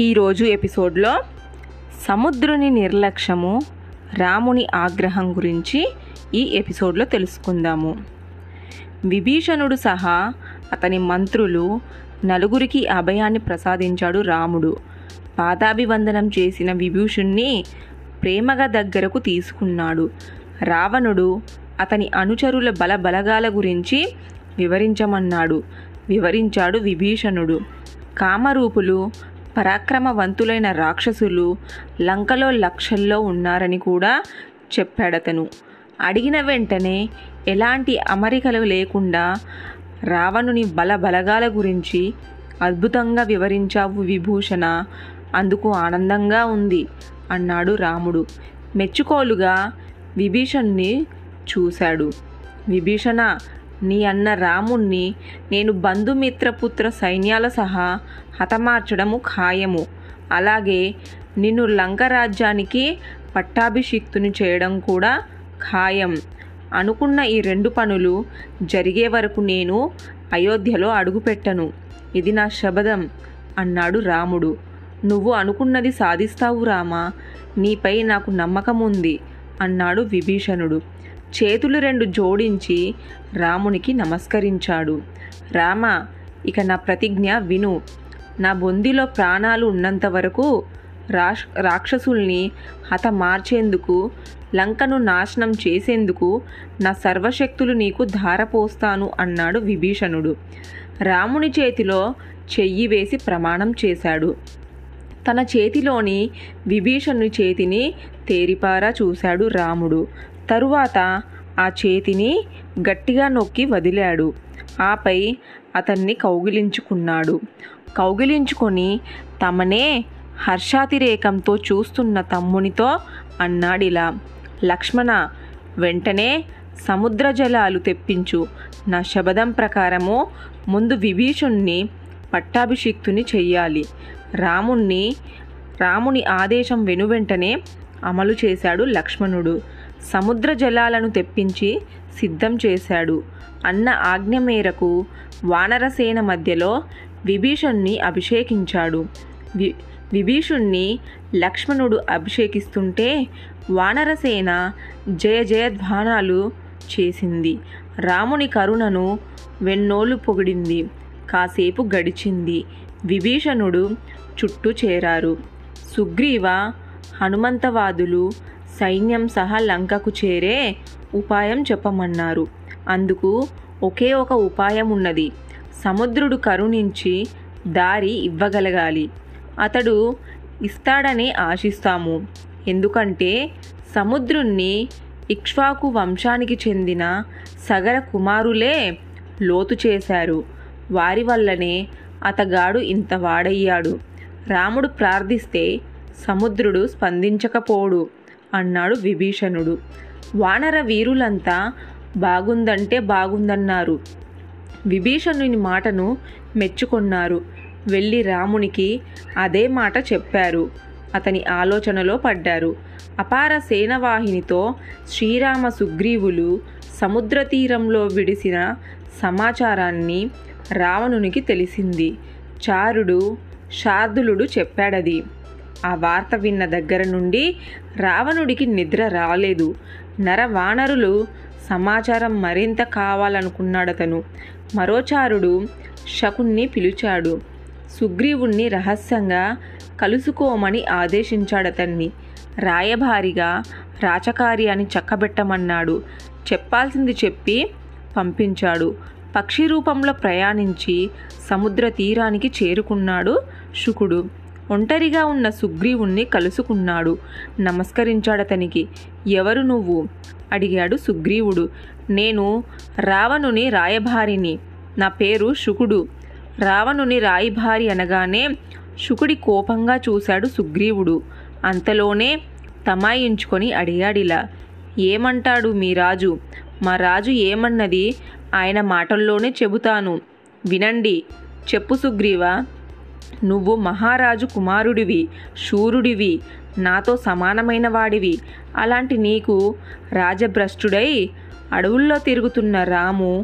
ఈరోజు ఎపిసోడ్లో సముద్రుని నిర్లక్ష్యము రాముని ఆగ్రహం గురించి ఈ ఎపిసోడ్లో తెలుసుకుందాము. విభీషణుడు సహా అతని మంత్రులు నలుగురికి అభయాన్ని ప్రసాదించాడు రాముడు. పాదాభివందనం చేసిన విభీషుణ్ణి ప్రేమగా దగ్గరకు తీసుకున్నాడు. రావణుడు అతని అనుచరుల బల బలగాల గురించి వివరించమన్నాడు. వివరించాడు విభీషణుడు. కామరూపులు పరాక్రమవంతులైన రాక్షసులు లంకలో లక్షల్లో ఉన్నారని కూడా చెప్పాడతను. అడిగిన వెంటనే ఎలాంటి అమరికలు లేకుండా రావణుని బల బలగాల గురించి అద్భుతంగా వివరించావు విభూషణ. అందుకు ఆనందంగా ఉంది అన్నాడు రాముడు. మెచ్చుకోలుగా విభీషణ్ణి చూశాడు. విభీషణ నీ అన్న రాముణ్ణి నేను బంధుమిత్రపుత్ర సైన్యాల సహా హతమార్చడము ఖాయము. అలాగే నిన్ను లంక రాజ్యానికి పట్టాభిషిక్తుని చేయడం కూడా ఖాయం. అనుకున్న ఈ రెండు పనులు జరిగే వరకు నేను అయోధ్యలో అడుగుపెట్టను. ఇది నా శబదం అన్నాడు రాముడు. నువ్వు అనుకున్నది సాధిస్తావు రామా నీపై నాకు నమ్మకం ఉంది అన్నాడు విభీషణుడు. చేతులు రెండు జోడించి రామునికి నమస్కరించాడు. రామ ఇక నా ప్రతిజ్ఞ విను. నా బొందిలో ప్రాణాలు ఉన్నంత వరకు రాష్ రాక్షసుల్ని హతమార్చేందుకు లంకను నాశనం చేసేందుకు నా సర్వశక్తులు నీకు ధారపోస్తాను అన్నాడు విభీషణుడు. రాముని చేతిలో చెయ్యి వేసి ప్రమాణం చేశాడు. తన చేతిలోని విభీషణుని చేతిని తేరిపారా చూశాడు రాముడు. తరువాత ఆ చేతిని గట్టిగా నొక్కి వదిలాడు. ఆపై అతన్ని కౌగిలించుకున్నాడు. కౌగిలించుకొని తమనే హర్షాతిరేకంతో చూస్తున్న తమ్మునితో అన్నాడిలా లక్ష్మణ వెంటనే సముద్ర జలాలు తెప్పించు. నా శబదం ప్రకారము ముందు విభీషుణ్ణి పట్టాభిషిక్తుని చెయ్యాలి. రాముణ్ణి రాముని ఆదేశం వెనువెంటనే అమలు చేశాడు లక్ష్మణుడు. సముద్ర జలాలను తెప్పించి సిద్ధం చేశాడు. అన్న ఆజ్ఞ మేరకు వానరసేన మధ్యలో విభీషణ్ణి అభిషేకించాడు. వి విభీషుణ్ణి లక్ష్మణుడు అభిషేకిస్తుంటే వానరసేన జయ జయధ్వానాలు చేసింది. రాముని కరుణను వెన్నోలు పొగిడింది. కాసేపు గడిచింది. విభీషణుడు చుట్టూ చేరారు. సుగ్రీవ హనుమంతవాదులు సైన్యం సహా లంకకు చేరే ఉపాయం చెప్పమన్నారు. అందుకు ఒకే ఒక ఉపాయం ఉన్నది. సముద్రుడు కరుణించి దారి ఇవ్వగలగాలి. అతడు ఇస్తాడని ఆశిస్తాము. ఎందుకంటే సముద్రుణ్ణి ఇక్ష్వాకు వంశానికి చెందిన సగర కుమారులే లోతు చేశారు. వారి వల్లనే అతగాడు ఇంత వాడయ్యాడు. రాముడు ప్రార్థిస్తే సముద్రుడు స్పందించకపోడు. అన్నాడు విభీషణుడు. వానర వీరులంతా బాగుందంటే బాగుందన్నారు. విభీషణుని మాటను మెచ్చుకున్నారు. వెళ్ళి రామునికి అదే మాట చెప్పారు. అతని ఆలోచనలో పడ్డారు. అపార సేనవాహినితో శ్రీరామ సుగ్రీవులు సముద్ర తీరంలో విడిసిన సమాచారాన్ని రావణునికి తెలిసింది. చారుడు శార్దులుడు చెప్పాడది. ఆ వార్త విన్న దగ్గర నుండి రావణుడికి నిద్ర రాలేదు. నరవానరులు సమాచారం మరింత కావాలనుకున్నాడతను. మరోచారుడు శకుణ్ణి పిలిచాడు. సుగ్రీవుణ్ణి రహస్యంగా కలుసుకోమని ఆదేశించాడతన్ని. రాయభారిగా రాచకార్యాన్ని చక్కబెట్టమన్నాడు. చెప్పాల్సింది చెప్పి పంపించాడు. పక్షి రూపంలో ప్రయాణించి సముద్ర తీరానికి చేరుకున్నాడు శుకుడు. ఒంటరిగా ఉన్న సుగ్రీవుణ్ణి కలుసుకున్నాడు. నమస్కరించాడతనికి ఎవరు నువ్వు? అడిగాడు సుగ్రీవుడు. నేను రావణుని రాయభారిని. నా పేరు శుకుడు. రావణుని రాయభారి అనగానే శుకుడి కోపంగా చూశాడు సుగ్రీవుడు. అంతలోనే తమాయించుకొని అడిగాడిలా ఏమంటాడు మీ రాజు? మా రాజు ఏమన్నది? ఆయన మాటల్లోనే చెబుతాను. వినండి. చెప్పు సుగ్రీవా? నువ్వు మహారాజు కుమారుడివి శూరుడివి నాతో సమానమైన వాడివి అలాంటి నీకు రాజభ్రష్టుడై అడవుల్లో తిరుగుతున్న రాము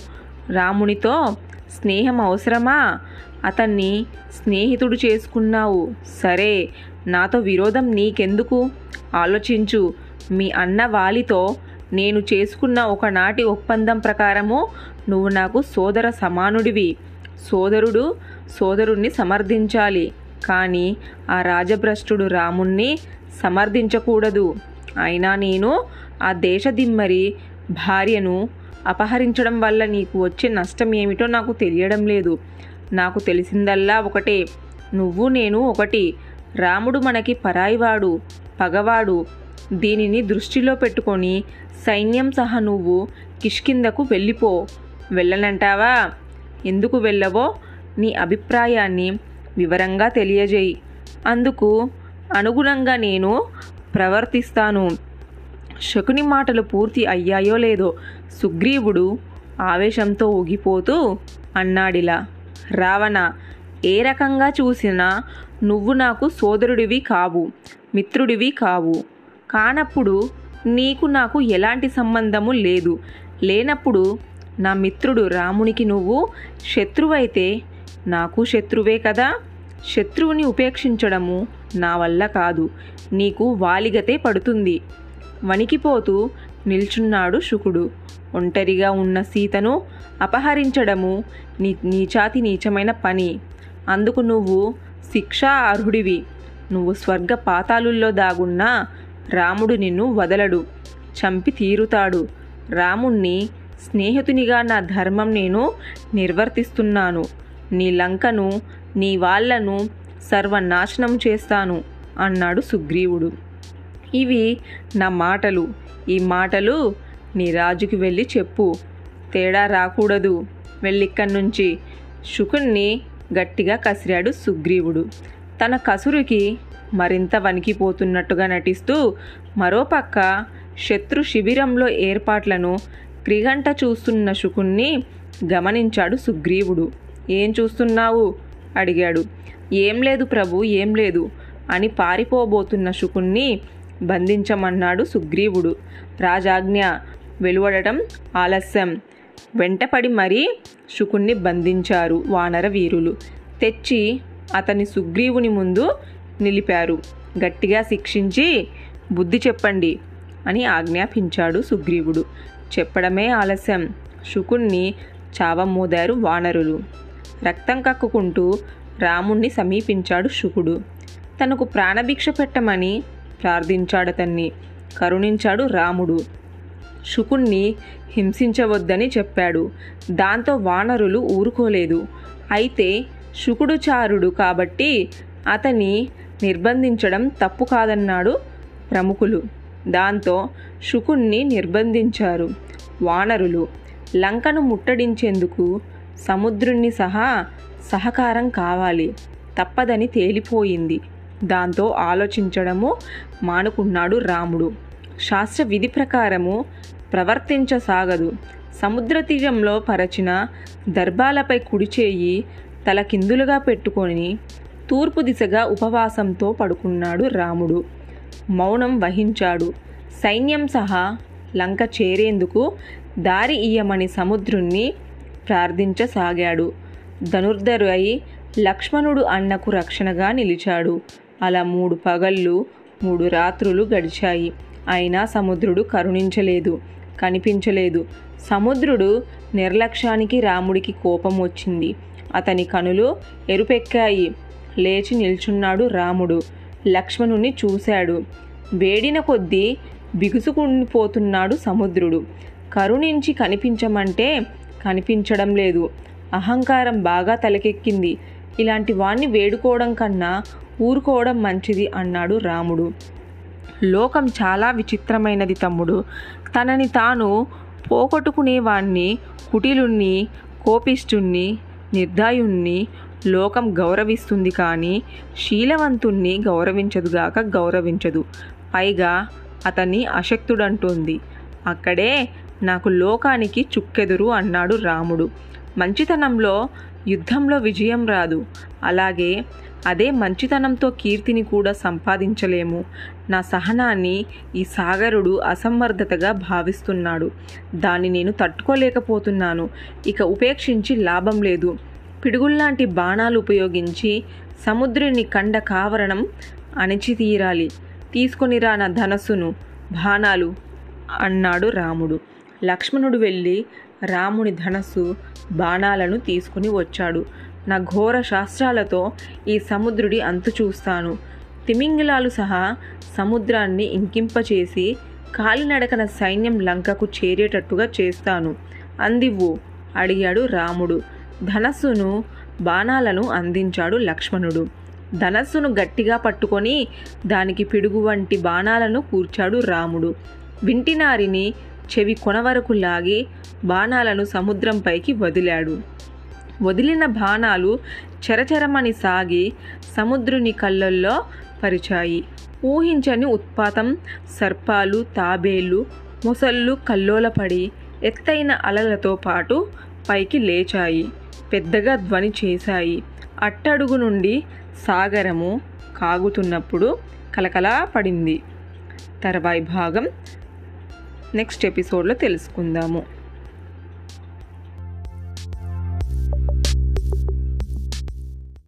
రామునితో స్నేహం అవసరమా? అతన్ని స్నేహితుడు చేసుకున్నావు. సరే నాతో విరోధం నీకెందుకు? ఆలోచించు. మీ అన్న వాలితో నేను చేసుకున్న ఒకనాటి ఒప్పందం ప్రకారము నువ్వు నాకు సోదర సమానుడివి. సోదరుడు సోదరుణ్ణి సమర్థించాలి. కానీ ఆ రాజభ్రష్టుడు రాముణ్ణి సమర్థించకూడదు. అయినా నేను ఆ దేశదిమ్మరి భార్యను అపహరించడం వల్ల నీకు వచ్చే నష్టం ఏమిటో నాకు తెలియడం లేదు. నాకు తెలిసిందల్లా ఒకటే. నువ్వు నేను ఒకటి. రాముడు మనకి పరాయివాడు పగవాడు. దీనిని దృష్టిలో పెట్టుకొని సైన్యం సహా నువ్వు కిష్కిందకు వెళ్ళిపో. వెళ్ళనంటావా? ఎందుకు వెళ్ళవో నీ అభిప్రాయాన్ని వివరంగా తెలియజేయి. అందుకు అనుగుణంగా నేను ప్రవర్తిస్తాను. శకుని మాటలు పూర్తి అయ్యాయో లేదో సుగ్రీవుడు ఆవేశంతో ఊగిపోతూ అన్నాడిలా. రావణ ఏ రకంగా చూసినా నువ్వు నాకు సోదరుడివి కావు మిత్రుడివి కావు. కానప్పుడు నీకు నాకు ఎలాంటి సంబంధము లేదు. లేనప్పుడు నా మిత్రుడు రామునికి నువ్వు శత్రువైతే నాకు శత్రువే కదా. శత్రువుని ఉపేక్షించడము నా వల్ల కాదు. నీకు వాలిగతే పడుతుంది. వణికిపోతూ నిల్చున్నాడు శుకుడు. ఒంటరిగా ఉన్న సీతను అపహరించడము నీ నీచాతి నీచమైన పని. అందుకు నువ్వు శిక్షా అర్హుడివి. నువ్వు స్వర్గ పాతాలుల్లో దాగున్నా రాముడు నిన్ను వదలడు. చంపి తీరుతాడు. రాముణ్ణి స్నేహితునిగా నా ధర్మం నేను నిర్వర్తిస్తున్నాను. నీ లంకను నీ వాళ్ళను సర్వనాశనం చేస్తాను అన్నాడు సుగ్రీవుడు. ఇవి నా మాటలు. ఈ మాటలు నీ రాజుకి వెళ్ళి చెప్పు. తేడా రాకూడదు. వెళ్ళిక్కడి నుంచి శుకుణ్ణి గట్టిగా కసిరాడు సుగ్రీవుడు. తన కసురుకి మరింత వణికిపోతున్నట్టుగా నటిస్తూ మరోపక్క శత్రు శిబిరంలో ఏర్పాట్లను క్రిగంట చూస్తున్న శుకుణ్ణి గమనించాడు సుగ్రీవుడు. ఏం చూస్తున్నావు? అడిగాడు. ఏం లేదు ప్రభు ఏం లేదు అని పారిపోబోతున్న శుకుణ్ణి బంధించమన్నాడు సుగ్రీవుడు. రాజాజ్ఞ వెలువడటం ఆలస్యం. వెంటపడి మరీ శుకుణ్ణి బంధించారు వానర వీరులు. తెచ్చి అతని సుగ్రీవుని ముందు నిలిపారు. గట్టిగా శిక్షించి బుద్ధి చెప్పండి అని ఆజ్ఞాపించాడు సుగ్రీవుడు. చెప్పడమే ఆలస్యం. శుకుణ్ణి చావమోదారు వానరులు. రక్తం కక్కుకుంటూ రాముణ్ణి సమీపించాడు శుకుడు. తనకు ప్రాణభిక్ష పెట్టమని ప్రార్థించాడతన్ని కరుణించాడు రాముడు. శుకుణ్ణి హింసించవద్దని చెప్పాడు. దాంతో వానరులు ఊరుకోలేదు. అయితే శుకుడు చారుడు కాబట్టి అతని నిర్బంధించడం తప్పు కాదన్నాడు ప్రముఖులు. దాంతో శుకుణ్ణి నిర్బంధించారు. వానరులు లంకను ముట్టడించేందుకు సముద్రుణ్ణి సహా సహకారం కావాలి. తప్పదని తేలిపోయింది. దాంతో ఆలోచించడము మానుకున్నాడు రాముడు. శాస్త్ర విధి ప్రకారము ప్రవర్తించసాగదు. సముద్ర తీరంలో పరచిన దర్భాలపై కుడిచేయి తలకిందులుగా పెట్టుకొని తూర్పు దిశగా ఉపవాసంతో పడుకున్నాడు రాముడు. మౌనం వహించాడు. సైన్యం సహా లంక చేరేందుకు దారి ఇయ్యమని సముద్రుణ్ణి ప్రార్థించసాగాడు. ధనుర్ధరు అయి లక్ష్మణుడు అన్నకు రక్షణగా నిలిచాడు. అలా మూడు పగళ్ళు మూడు రాత్రులు గడిచాయి. అయినా సముద్రుడు కరుణించలేదు కనిపించలేదు. సముద్రుడు నిర్లక్ష్యానికి రాముడికి కోపం వచ్చింది. అతని కనులు ఎరుపెక్కాయి. లేచి నిల్చున్నాడు రాముడు. లక్ష్మణుని చూశాడు. వేడిన కొద్దీ బిగుసుకుండిపోతున్నాడు సముద్రుడు. కరుణించి కనిపించమంటే కనిపించడం లేదు. అహంకారం బాగా తలకెక్కింది. ఇలాంటి వాణ్ణి వేడుకోవడం కన్నా ఊరుకోవడం మంచిది అన్నాడు రాముడు. లోకం చాలా విచిత్రమైనది తమ్ముడు. తనని తాను పోగొట్టుకునేవాణ్ణి కుటిలుణ్ణి కోపిష్ఠుణ్ణి నిర్దాయుణ్ణి లోకం గౌరవిస్తుంది కానీ శీలవంతుణ్ణి గౌరవించదుగాక గౌరవించదు. పైగా అతన్ని అశక్తుడంటుంది. అక్కడే నాకు లోకానికి చుక్కెదురు అన్నాడు రాముడు. మంచితనంలో యుద్ధంలో విజయం రాదు. అలాగే అదే మంచితనంతో కీర్తిని కూడా సంపాదించలేము. నా సహనాన్ని ఈ సాగరుడు అసమర్థతగా భావిస్తున్నాడు. దాన్ని నేను తట్టుకోలేకపోతున్నాను. ఇక ఉపేక్షించి లాభం లేదు. పిడుగుల్లాంటి బాణాలు ఉపయోగించి సముద్రుని కండ కావరణం అణిచి తీరాలి తీసుకొనిరా నా ధనస్సును బాణాలు అన్నాడు రాముడు. లక్ష్మణుడు వెళ్ళి రాముని ధనస్సు బాణాలను తీసుకుని వచ్చాడు. నా ఘోర శాస్త్రాలతో ఈ సముద్రుడి అంతు చూస్తాను. తిమింగిలాలు సహా సముద్రాన్ని ఇంకింపచేసి కాలినడకన సైన్యం లంకకు చేరేటట్టుగా చేస్తాను. అందివ్వు అడిగాడు రాముడు. ధనస్సును బాణాలను అందించాడు లక్ష్మణుడు. ధనస్సును గట్టిగా పట్టుకొని దానికి పిడుగు వంటి బాణాలను కూర్చాడు రాముడు. వింటినారిని చెవి కొన వరకు లాగి బాణాలను సముద్రంపైకి వదిలాడు. వదిలిన బాణాలు చెరచెరమని సాగి సముద్రుని కళ్ళల్లో పరిచాయి. ఊహించని ఉత్పాతం సర్పాలు తాబేళ్ళు మొసళ్ళు కల్లోలపడి ఎత్తైన అలలతో పాటు పైకి లేచాయి. పెద్దగా ధ్వని చేశాయి. అట్టడుగు నుండి సాగరము కాగుతున్నప్పుడు కలకలా పడింది. తర్వాయి భాగం నెక్స్ట్ ఎపిసోడ్లో తెలుసుకుందాము.